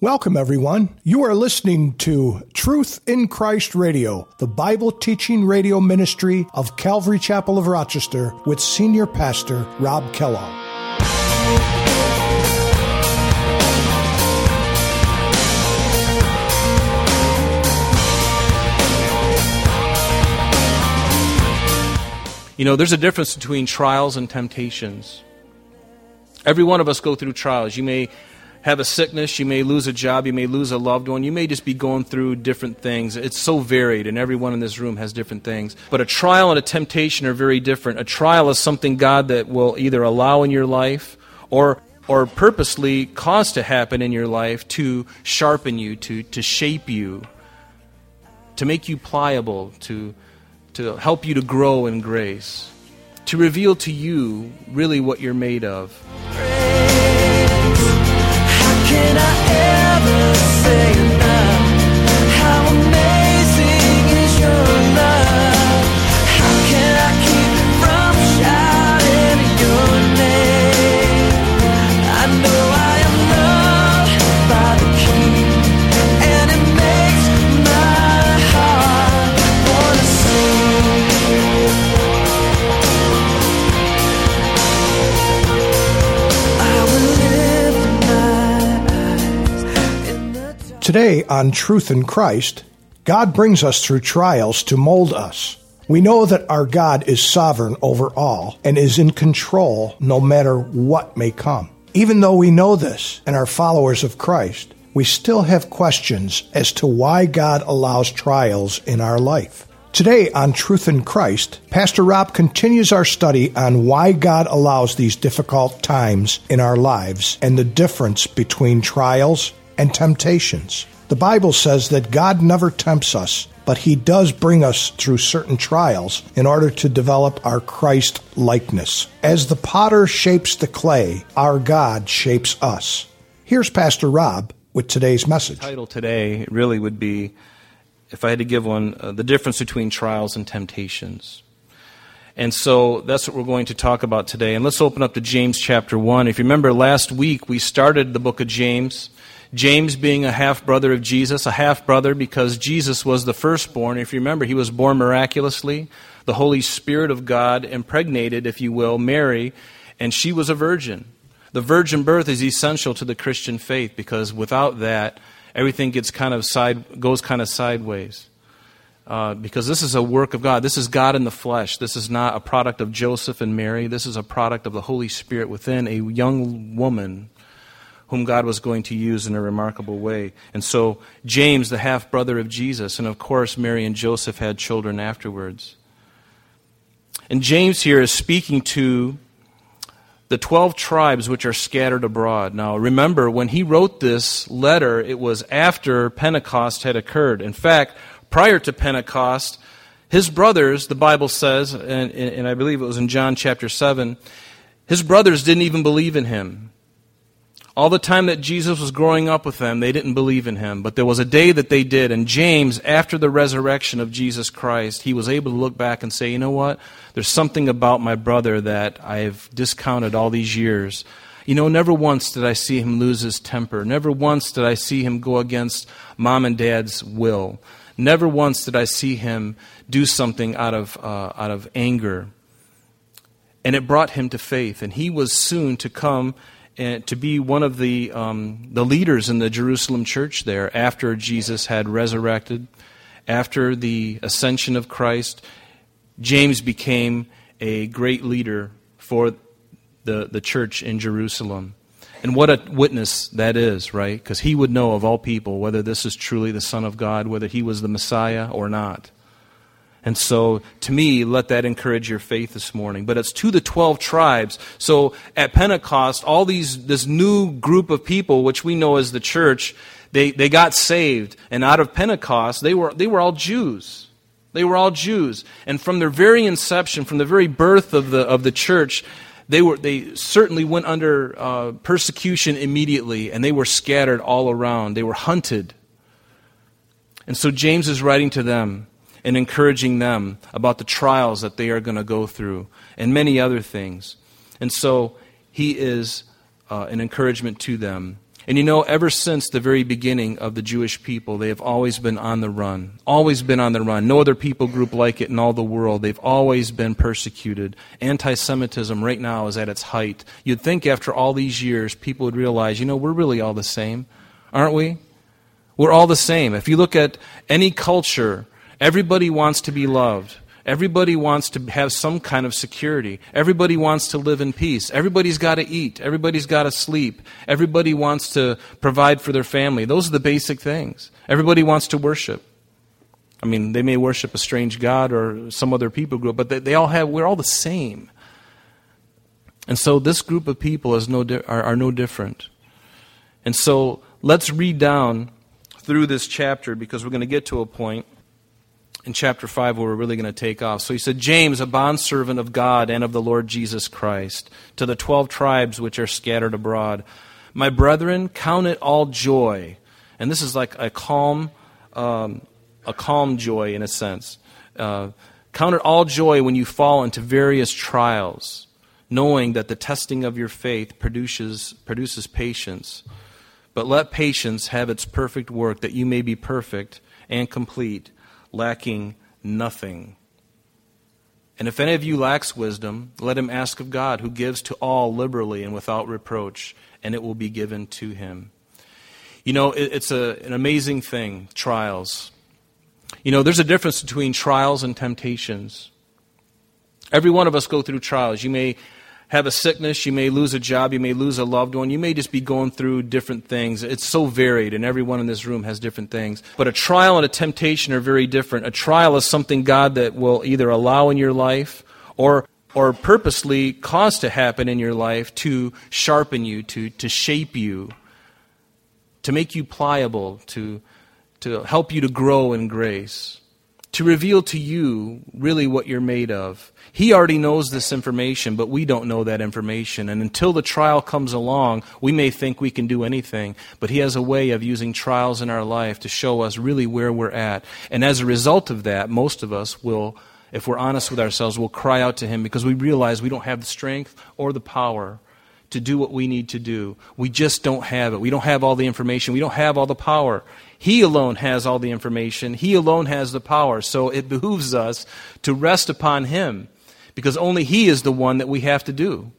Welcome, everyone. You are listening to Truth in Christ Radio, the Bible teaching radio ministry of Calvary Chapel of Rochester with Senior Pastor Rob Kellogg. You know, there's a difference between trials and temptations. Every one of us go through trials. You may have a sickness, you may lose a job, you may lose a loved one, you may just be going through different things. It's so varied, and everyone in this room has different things. But a trial and a temptation are very different. A trial is something God that will either allow in your life or or purposely cause to happen in your life to sharpen you, to, to shape you, to make you pliable, to, to help you to grow in grace, to reveal to you really what you're made of. Can I ever say Today on Truth in Christ, God brings us through trials to mold us. We know that our God is sovereign over all and is in control no matter what may come. Even though we know this and are followers of Christ, we still have questions as to why God allows trials in our life. Today on Truth in Christ, Pastor Rob continues our study on why God allows these difficult times in our lives and the difference between trials and temptations. The Bible says that God never tempts us, but He does bring us through certain trials in order to develop our Christ likeness. As the potter shapes the clay, our God shapes us. Here's Pastor Rob with today's message. The title today really would be, if I had to give one, uh, the difference between trials and temptations. And so that's what we're going to talk about today. And let's open up to James chapter 1. If you remember last week, we started the book of James. James being a half brother of Jesus, a half brother because Jesus was the firstborn. If you remember, he was born miraculously. The Holy Spirit of God impregnated, if you will, Mary, and she was a virgin. The virgin birth is essential to the Christian faith because without that, everything gets kind of side, goes kind of sideways. Uh, because this is a work of God. This is God in the flesh. This is not a product of Joseph and Mary. This is a product of the Holy Spirit within a young woman whom God was going to use in a remarkable way. And so, James, the half brother of Jesus, and of course, Mary and Joseph had children afterwards. And James here is speaking to the 12 tribes which are scattered abroad. Now, remember, when he wrote this letter, it was after Pentecost had occurred. In fact, prior to Pentecost, his brothers, the Bible says, and, and I believe it was in John chapter 7, his brothers didn't even believe in him. All the time that Jesus was growing up with them, they didn't believe in him. But there was a day that they did. And James, after the resurrection of Jesus Christ, he was able to look back and say, you know what? There's something about my brother that I've discounted all these years. You know, never once did I see him lose his temper. Never once did I see him go against mom and dad's will. Never once did I see him do something out of, uh, out of anger. And it brought him to faith. And he was soon to come to be one of the, um, the leaders in the Jerusalem church there after Jesus had resurrected, after the ascension of Christ. James became a great leader for the, the church in Jerusalem. And what a witness that is, right? Because he would know of all people whether this is truly the Son of God, whether he was the Messiah or not. And so, to me, let that encourage your faith this morning. But it's to the 12 tribes. So, at Pentecost, all these, this new group of people, which we know as the church, they, they got saved. And out of Pentecost, they were, they were all Jews. They were all Jews. And from their very inception, from the very birth of the, of the church, they, were, they certainly went under uh, persecution immediately, and they were scattered all around. They were hunted. And so James is writing to them and encouraging them about the trials that they are going to go through and many other things. And so he is uh, an encouragement to them. And you know, ever since the very beginning of the Jewish people, they have always been on the run. Always been on the run. No other people group like it in all the world. They've always been persecuted. Anti Semitism right now is at its height. You'd think after all these years, people would realize, you know, we're really all the same, aren't we? We're all the same. If you look at any culture, everybody wants to be loved. Everybody wants to have some kind of security. Everybody wants to live in peace. Everybody's got to eat. Everybody's got to sleep. Everybody wants to provide for their family. Those are the basic things. Everybody wants to worship. I mean, they may worship a strange God or some other people group, but they, they all have, we're all the same. And so this group of people is no di- are, are no different. And so let's read down through this chapter because we're going to get to a point in chapter 5 where we're really going to take off. So he said, James, a bondservant of God and of the Lord Jesus Christ, to the twelve tribes which are scattered abroad. My brethren, count it all joy. And this is like a calm, um, a calm joy in a sense. Uh, count it all joy when you fall into various trials, knowing that the testing of your faith produces, produces patience. But let patience have its perfect work, that you may be perfect and complete lacking nothing. And if any of you lacks wisdom, let him ask of God, who gives to all liberally and without reproach, and it will be given to him. You know, it's a, an amazing thing, trials. You know, there's a difference between trials and temptations. Every one of us go through trials. You may have a sickness, you may lose a job, you may lose a loved one, you may just be going through different things. It's so varied, and everyone in this room has different things. But a trial and a temptation are very different. A trial is something God that will either allow in your life or or purposely cause to happen in your life to sharpen you, to, to shape you, to make you pliable, to, to help you to grow in grace, to reveal to you really what you're made of. He already knows this information, but we don't know that information. And until the trial comes along, we may think we can do anything. But He has a way of using trials in our life to show us really where we're at. And as a result of that, most of us will, if we're honest with ourselves, will cry out to Him because we realize we don't have the strength or the power to do what we need to do. We just don't have it. We don't have all the information. We don't have all the power. He alone has all the information. He alone has the power. So it behooves us to rest upon Him because only He is the one that we have to do.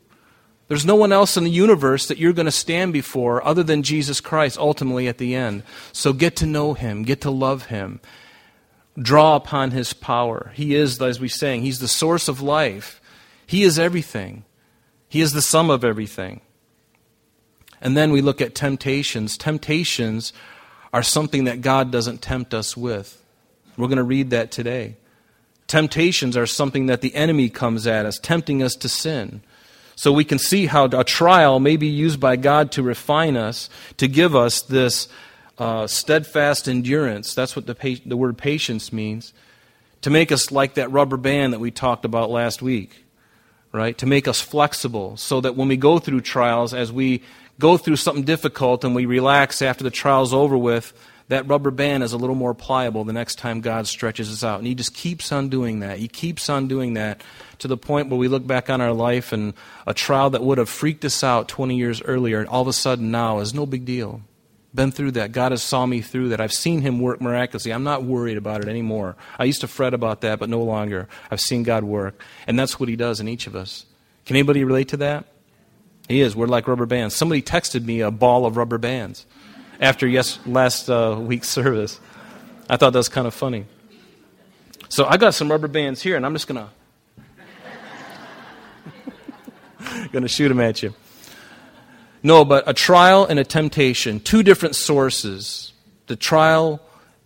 There's no one else in the universe that you're going to stand before other than Jesus Christ ultimately at the end. So get to know Him, get to love Him, draw upon His power. He is, as we sang, He's the source of life. He is everything, He is the sum of everything. And then we look at temptations. Temptations are something that God doesn't tempt us with. We're going to read that today. Temptations are something that the enemy comes at us, tempting us to sin. So we can see how a trial may be used by God to refine us, to give us this uh, steadfast endurance. That's what the, pa- the word patience means. To make us like that rubber band that we talked about last week, right? To make us flexible so that when we go through trials, as we go through something difficult and we relax after the trial's over with, that rubber band is a little more pliable the next time God stretches us out. And He just keeps on doing that. He keeps on doing that to the point where we look back on our life and a trial that would have freaked us out 20 years earlier, all of a sudden now is no big deal. Been through that. God has saw me through that. I've seen Him work miraculously. I'm not worried about it anymore. I used to fret about that, but no longer. I've seen God work. And that's what He does in each of us. Can anybody relate to that? He is. We're like rubber bands. Somebody texted me a ball of rubber bands after yes, last uh, week's service. I thought that was kind of funny. So I got some rubber bands here, and I'm just going to shoot them at you. No, but a trial and a temptation, two different sources. The trial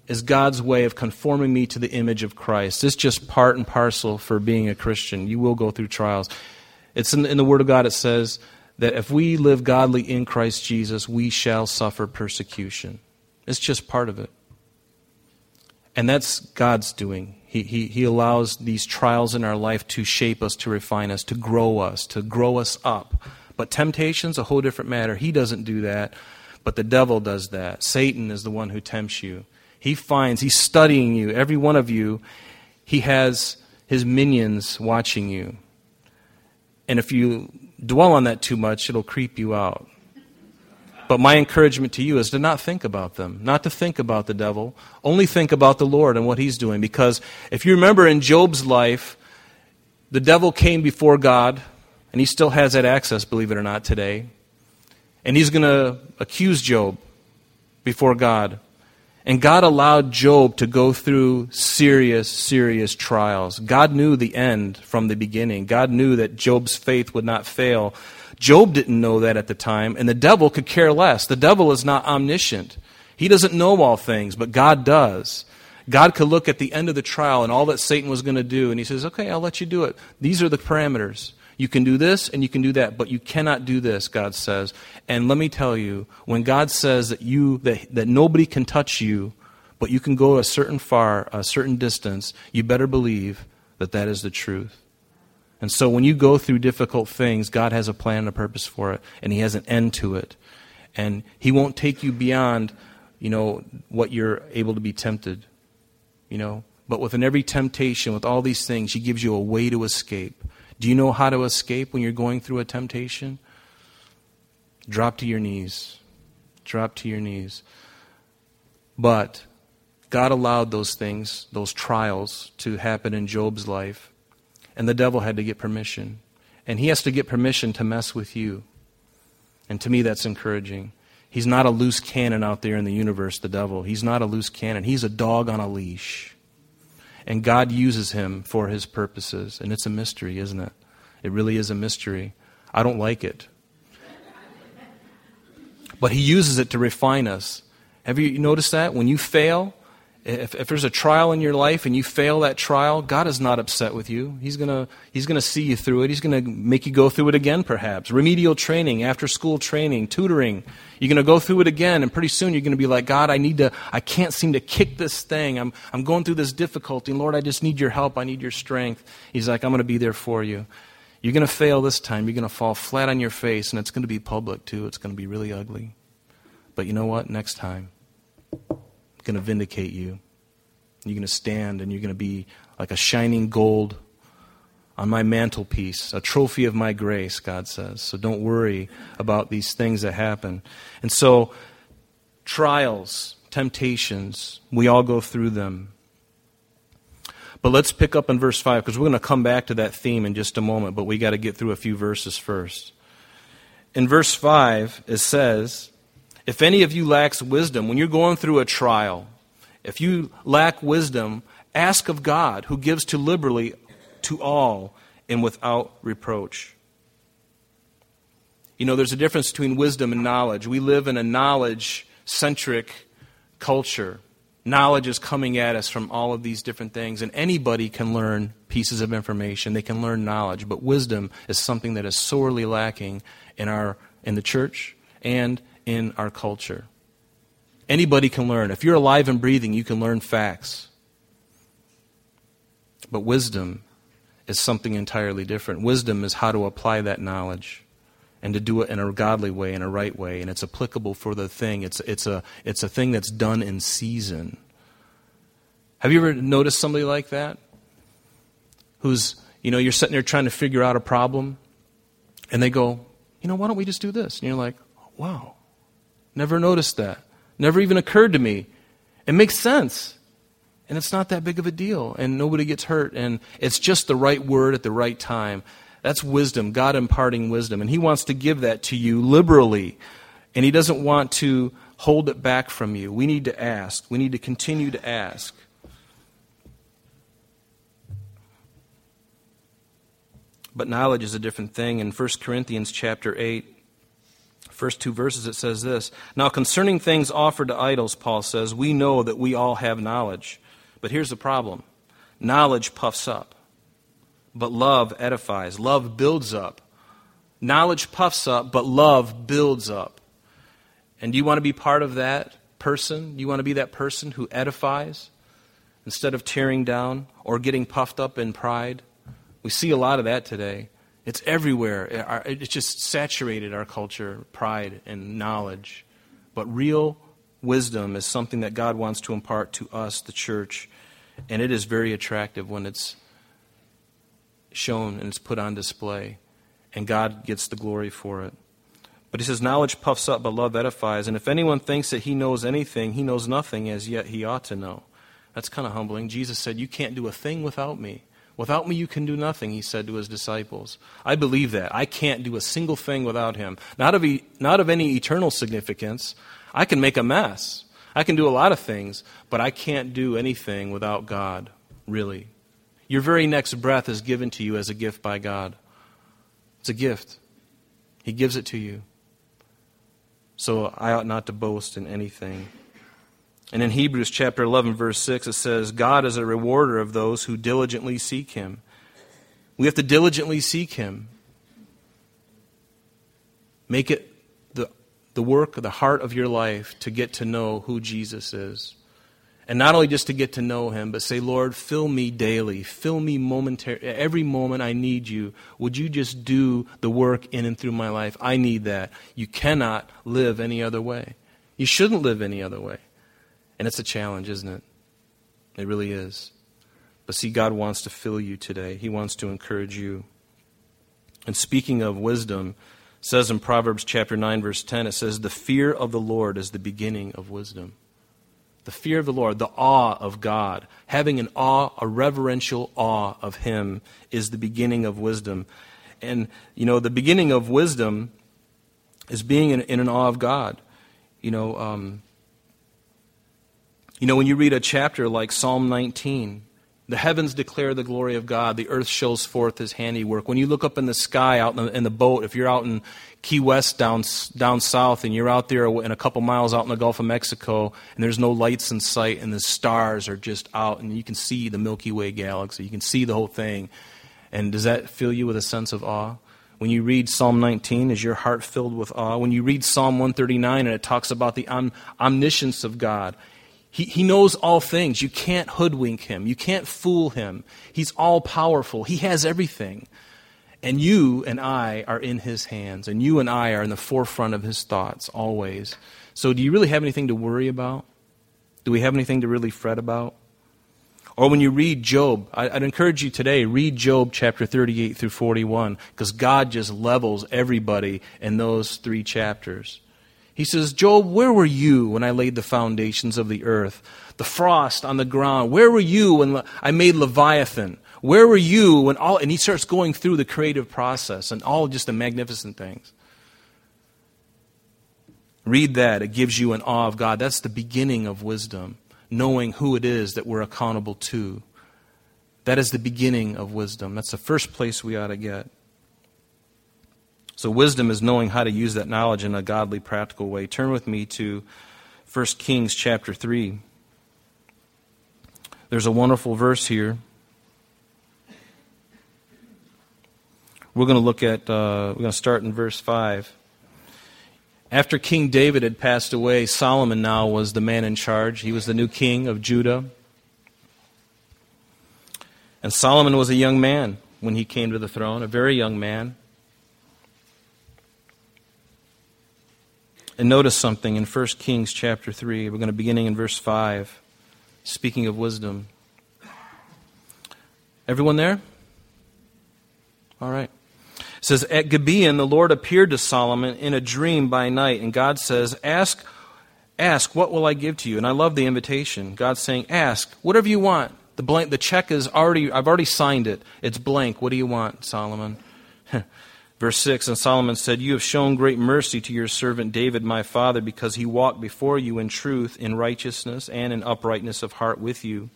is God's way of conforming me to the image of Christ. It's just part and parcel for being a Christian. You will go through trials. It's in, in the Word of God, it says, that if we live godly in Christ Jesus, we shall suffer persecution. It's just part of it. And that's God's doing. He, he, he allows these trials in our life to shape us, to refine us, to grow us, to grow us up. But temptation's a whole different matter. He doesn't do that, but the devil does that. Satan is the one who tempts you. He finds, he's studying you, every one of you. He has his minions watching you. And if you dwell on that too much, it'll creep you out. But my encouragement to you is to not think about them, not to think about the devil. Only think about the Lord and what he's doing. Because if you remember in Job's life, the devil came before God, and he still has that access, believe it or not, today. And he's going to accuse Job before God. And God allowed Job to go through serious, serious trials. God knew the end from the beginning. God knew that Job's faith would not fail. Job didn't know that at the time, and the devil could care less. The devil is not omniscient. He doesn't know all things, but God does. God could look at the end of the trial and all that Satan was going to do, and he says, Okay, I'll let you do it. These are the parameters. You can do this and you can do that, but you cannot do this, God says. And let me tell you, when God says that you that, that nobody can touch you, but you can go a certain far, a certain distance, you better believe that that is the truth. And so when you go through difficult things, God has a plan and a purpose for it, and He has an end to it. And He won't take you beyond, you know, what you're able to be tempted. You know, but within every temptation, with all these things, He gives you a way to escape. Do you know how to escape when you're going through a temptation? Drop to your knees. Drop to your knees. But God allowed those things, those trials, to happen in Job's life. And the devil had to get permission. And he has to get permission to mess with you. And to me, that's encouraging. He's not a loose cannon out there in the universe, the devil. He's not a loose cannon. He's a dog on a leash. And God uses him for his purposes. And it's a mystery, isn't it? It really is a mystery. I don't like it. But he uses it to refine us. Have you noticed that? When you fail, if, if there's a trial in your life and you fail that trial, God is not upset with you. He's going he's gonna see you through it. He's going to make you go through it again, perhaps. Remedial training, after school training, tutoring. You're going to go through it again, and pretty soon you're going to be like, God, I need to, I can't seem to kick this thing. I'm, I'm going through this difficulty. Lord, I just need your help. I need your strength. He's like, I'm going to be there for you. You're going to fail this time. You're going to fall flat on your face, and it's going to be public, too. It's going to be really ugly. But you know what? Next time, going to vindicate you. You're going to stand and you're going to be like a shining gold on my mantelpiece, a trophy of my grace, God says. So don't worry about these things that happen. And so, trials, temptations, we all go through them. But let's pick up in verse 5 because we're going to come back to that theme in just a moment, but we got to get through a few verses first. In verse 5, it says, if any of you lacks wisdom, when you're going through a trial, if you lack wisdom, ask of God, who gives to liberally to all and without reproach. You know, there's a difference between wisdom and knowledge. We live in a knowledge centric culture. Knowledge is coming at us from all of these different things, and anybody can learn pieces of information. They can learn knowledge, but wisdom is something that is sorely lacking in, our, in the church and in our culture. Anybody can learn. If you're alive and breathing, you can learn facts. But wisdom is something entirely different. Wisdom is how to apply that knowledge and to do it in a godly way, in a right way, and it's applicable for the thing. It's, it's, a, it's a thing that's done in season. Have you ever noticed somebody like that? Who's, you know, you're sitting there trying to figure out a problem, and they go, you know, why don't we just do this? And you're like, wow, Never noticed that. Never even occurred to me. It makes sense. And it's not that big of a deal. And nobody gets hurt. And it's just the right word at the right time. That's wisdom, God imparting wisdom. And He wants to give that to you liberally. And He doesn't want to hold it back from you. We need to ask. We need to continue to ask. But knowledge is a different thing. In 1 Corinthians chapter 8, first two verses, it says this Now, concerning things offered to idols, Paul says, we know that we all have knowledge. But here's the problem knowledge puffs up, but love edifies. Love builds up. Knowledge puffs up, but love builds up. And you want to be part of that person? You want to be that person who edifies instead of tearing down or getting puffed up in pride? We see a lot of that today. It's everywhere. Uh, it's just saturated our culture, pride and knowledge. But real wisdom is something that God wants to impart to us, the church, and it is very attractive when it's shown and it's put on display, and God gets the glory for it. But he says, Knowledge puffs up, but love edifies. And if anyone thinks that he knows anything, he knows nothing as yet he ought to know. That's kind of humbling. Jesus said, You can't do a thing without me. Without me, you can do nothing, he said to his disciples. I believe that. I can't do a single thing without him. Not of, e- not of any eternal significance. I can make a mess. I can do a lot of things, but I can't do anything without God, really. Your very next breath is given to you as a gift by God. It's a gift. He gives it to you. So I ought not to boast in anything. And in Hebrews chapter 11, verse 6, it says, God is a rewarder of those who diligently seek him. We have to diligently seek him. Make it the, the work, of the heart of your life to get to know who Jesus is. And not only just to get to know him, but say, Lord, fill me daily. Fill me momentarily. Every moment I need you. Would you just do the work in and through my life? I need that. You cannot live any other way. You shouldn't live any other way. And it's a challenge, isn't it? It really is. But see, God wants to fill you today. He wants to encourage you. And speaking of wisdom, says in Proverbs chapter 9 verse 10 it says the fear of the Lord is the beginning of wisdom the fear of the Lord, the awe of God, having an awe, a reverential awe of Him, is the beginning of wisdom. And, you know, the beginning of wisdom is being in, in an awe of God. You know, um, you know, when you read a chapter like Psalm 19, the heavens declare the glory of God. The earth shows forth his handiwork. When you look up in the sky out in the, in the, boat, if you're out in Key West down, down south and you're out there and a couple miles out in the Gulf of Mexico and there's no lights in sight and the stars are just out and you can see the Milky Way galaxy, you can see the whole thing. And does that fill you with a sense of awe? When you read Psalm 19, is your heart filled with awe? When you read Psalm 139 and it talks about the om- omniscience of God, he, he knows all things. You can't hoodwink him. You can't fool him. He's all powerful. He has everything. And you and I are in his hands. And you and I are in the forefront of his thoughts always. So, do you really have anything to worry about? Do we have anything to really fret about? Or when you read Job, I'd encourage you today, read Job chapter 38 through 41, because God just levels everybody in those three chapters. He says, Job, where were you when I laid the foundations of the earth? The frost on the ground. Where were you when I made Leviathan? Where were you when all, and he starts going through the creative process and all just the magnificent things. Read that. It gives you an awe of God. That's the beginning of wisdom, knowing who it is that we're accountable to. That is the beginning of wisdom. That's the first place we ought to get. So, wisdom is knowing how to use that knowledge in a godly, practical way. Turn with me to 1 Kings chapter 3. There's a wonderful verse here. We're going to look at, uh, we're going to start in verse 5. After King David had passed away, Solomon now was the man in charge. He was the new king of Judah. And Solomon was a young man when he came to the throne, a very young man. And notice something in 1 Kings chapter 3. We're going to beginning in verse 5, speaking of wisdom. Everyone there? All right. It says, At Gibeon, the Lord appeared to Solomon in a dream by night, and God says, Ask, ask, what will I give to you? And I love the invitation. God's saying, Ask, whatever you want. The blank, the check is already, I've already signed it. It's blank. What do you want, Solomon? Verse 6 And Solomon said, You have shown great mercy to your servant David, my father, because he walked before you in truth, in righteousness, and in uprightness of heart with you.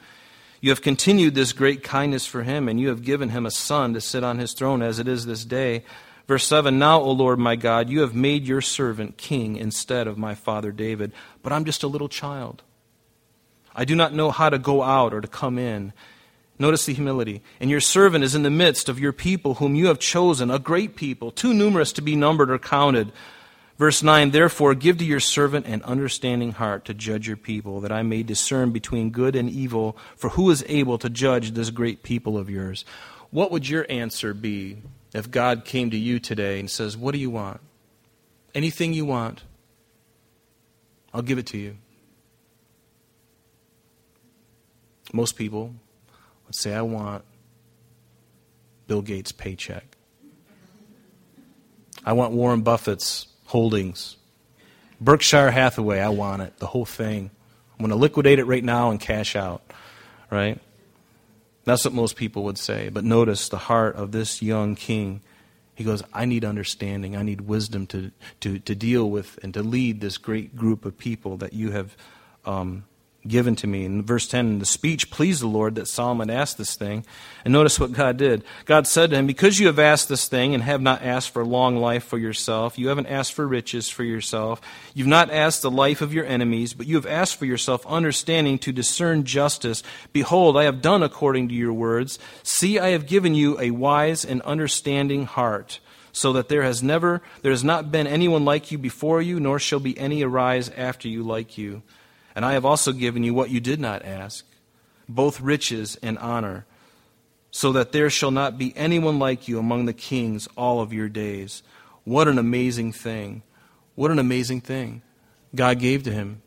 You have continued this great kindness for him, and you have given him a son to sit on his throne as it is this day. Verse 7 Now, O Lord my God, you have made your servant king instead of my father David, but I'm just a little child. I do not know how to go out or to come in. Notice the humility. And your servant is in the midst of your people, whom you have chosen, a great people, too numerous to be numbered or counted. Verse 9 Therefore, give to your servant an understanding heart to judge your people, that I may discern between good and evil. For who is able to judge this great people of yours? What would your answer be if God came to you today and says, What do you want? Anything you want, I'll give it to you. Most people Let's say I want Bill Gates' paycheck. I want Warren Buffett's holdings. Berkshire Hathaway, I want it, the whole thing. I'm going to liquidate it right now and cash out, right? That's what most people would say. But notice the heart of this young king. He goes, I need understanding. I need wisdom to, to, to deal with and to lead this great group of people that you have um, given to me. In verse 10, the speech pleased the Lord that Solomon asked this thing. And notice what God did. God said to him, Because you have asked this thing and have not asked for long life for yourself, you haven't asked for riches for yourself, you've not asked the life of your enemies, but you have asked for yourself understanding to discern justice. Behold, I have done according to your words. See, I have given you a wise and understanding heart so that there has never there has not been anyone like you before you nor shall be any arise after you like you and I have also given you what you did not ask, both riches and honor, so that there shall not be anyone like you among the kings all of your days. What an amazing thing! What an amazing thing God gave to him.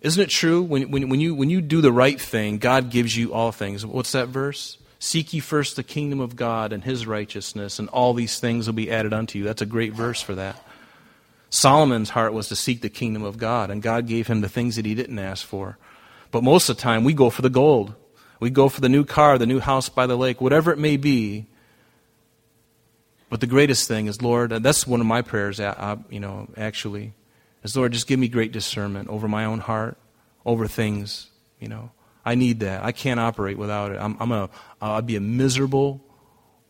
Isn't it true? When, when, when, you, when you do the right thing, God gives you all things. What's that verse? Seek ye first the kingdom of God and his righteousness, and all these things will be added unto you. That's a great verse for that. Solomon's heart was to seek the kingdom of God, and God gave him the things that he didn't ask for. But most of the time, we go for the gold. We go for the new car, the new house by the lake, whatever it may be. But the greatest thing is, Lord, that's one of my prayers, uh, uh, you know, actually, is, Lord, just give me great discernment over my own heart, over things, you know. I need that. I can't operate without it. I'm, I'm a, uh, I'll be a miserable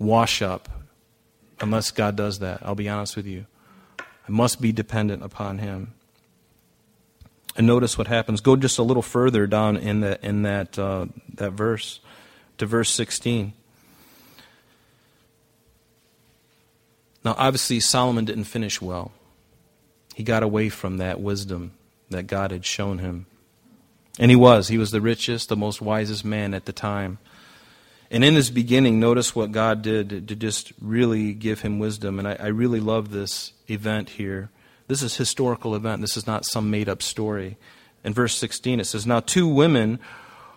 wash up unless God does that. I'll be honest with you. I must be dependent upon Him. And notice what happens. Go just a little further down in that in that uh, that verse to verse sixteen. Now, obviously, Solomon didn't finish well. He got away from that wisdom that God had shown him. And he was. He was the richest, the most wisest man at the time. And in his beginning, notice what God did to just really give him wisdom. And I, I really love this event here. This is historical event. This is not some made up story. In verse 16, it says, Now two women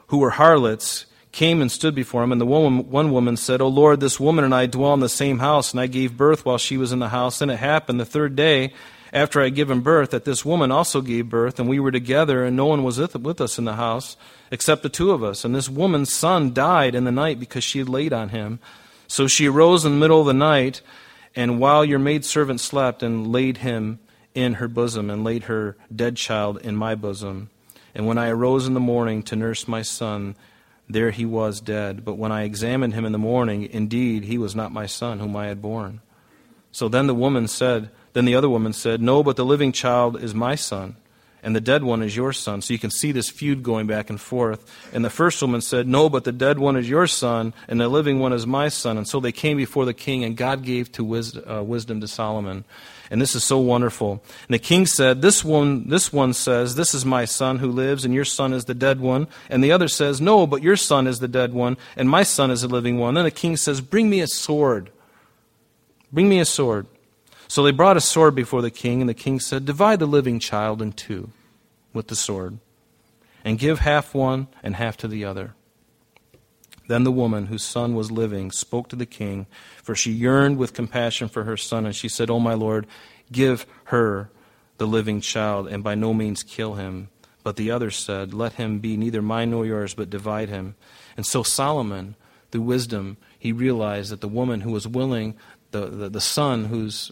who were harlots came and stood before him, and the one, one woman said, O Lord, this woman and I dwell in the same house, and I gave birth while she was in the house. And it happened the third day after I had given birth that this woman also gave birth, and we were together, and no one was with us in the house except the two of us. And this woman's son died in the night because she had laid on him. So she arose in the middle of the night, and while your maidservant slept, and laid him in her bosom, and laid her dead child in my bosom. And when I arose in the morning to nurse my son, there he was dead. But when I examined him in the morning, indeed he was not my son whom I had borne. So then the woman said, then the other woman said, No, but the living child is my son, and the dead one is your son. So you can see this feud going back and forth. And the first woman said, No, but the dead one is your son, and the living one is my son. And so they came before the king, and God gave to wisdom, uh, wisdom to Solomon. And this is so wonderful. And the king said, This one, this one says, This is my son who lives, and your son is the dead one. And the other says, No, but your son is the dead one, and my son is the living one. Then the king says, Bring me a sword. Bring me a sword. So they brought a sword before the king, and the king said, Divide the living child in two with the sword, and give half one and half to the other. Then the woman whose son was living spoke to the king, for she yearned with compassion for her son, and she said, O my lord, give her the living child, and by no means kill him. But the other said, Let him be neither mine nor yours, but divide him. And so Solomon, through wisdom, he realized that the woman who was willing, the, the, the son whose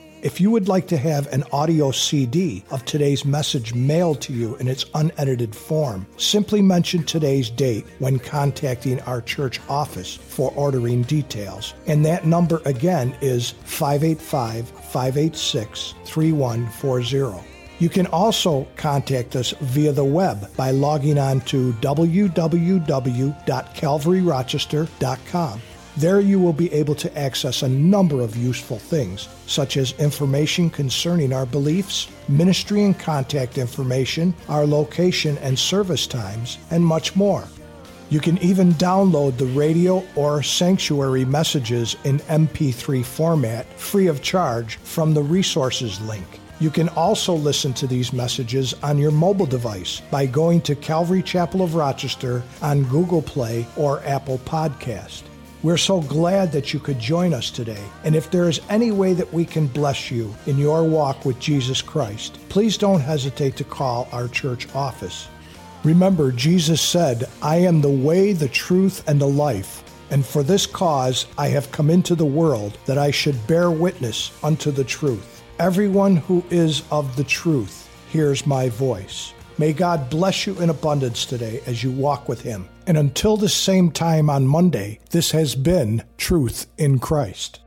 If you would like to have an audio CD of today's message mailed to you in its unedited form, simply mention today's date when contacting our church office for ordering details. And that number again is 585 586 3140. You can also contact us via the web by logging on to www.calvaryrochester.com There you will be able to access a number of useful things, such as information concerning our beliefs, ministry and contact information, our location and service times, and much more. You can even download the radio or sanctuary messages in MP3 format free of charge from the resources link. You can also listen to these messages on your mobile device by going to Calvary Chapel of Rochester on Google Play or Apple Podcast. We're so glad that you could join us today. And if there is any way that we can bless you in your walk with Jesus Christ, please don't hesitate to call our church office. Remember, Jesus said, I am the way, the truth, and the life. And for this cause I have come into the world, that I should bear witness unto the truth. Everyone who is of the truth hears my voice. May God bless you in abundance today as you walk with Him. And until the same time on Monday, this has been Truth in Christ.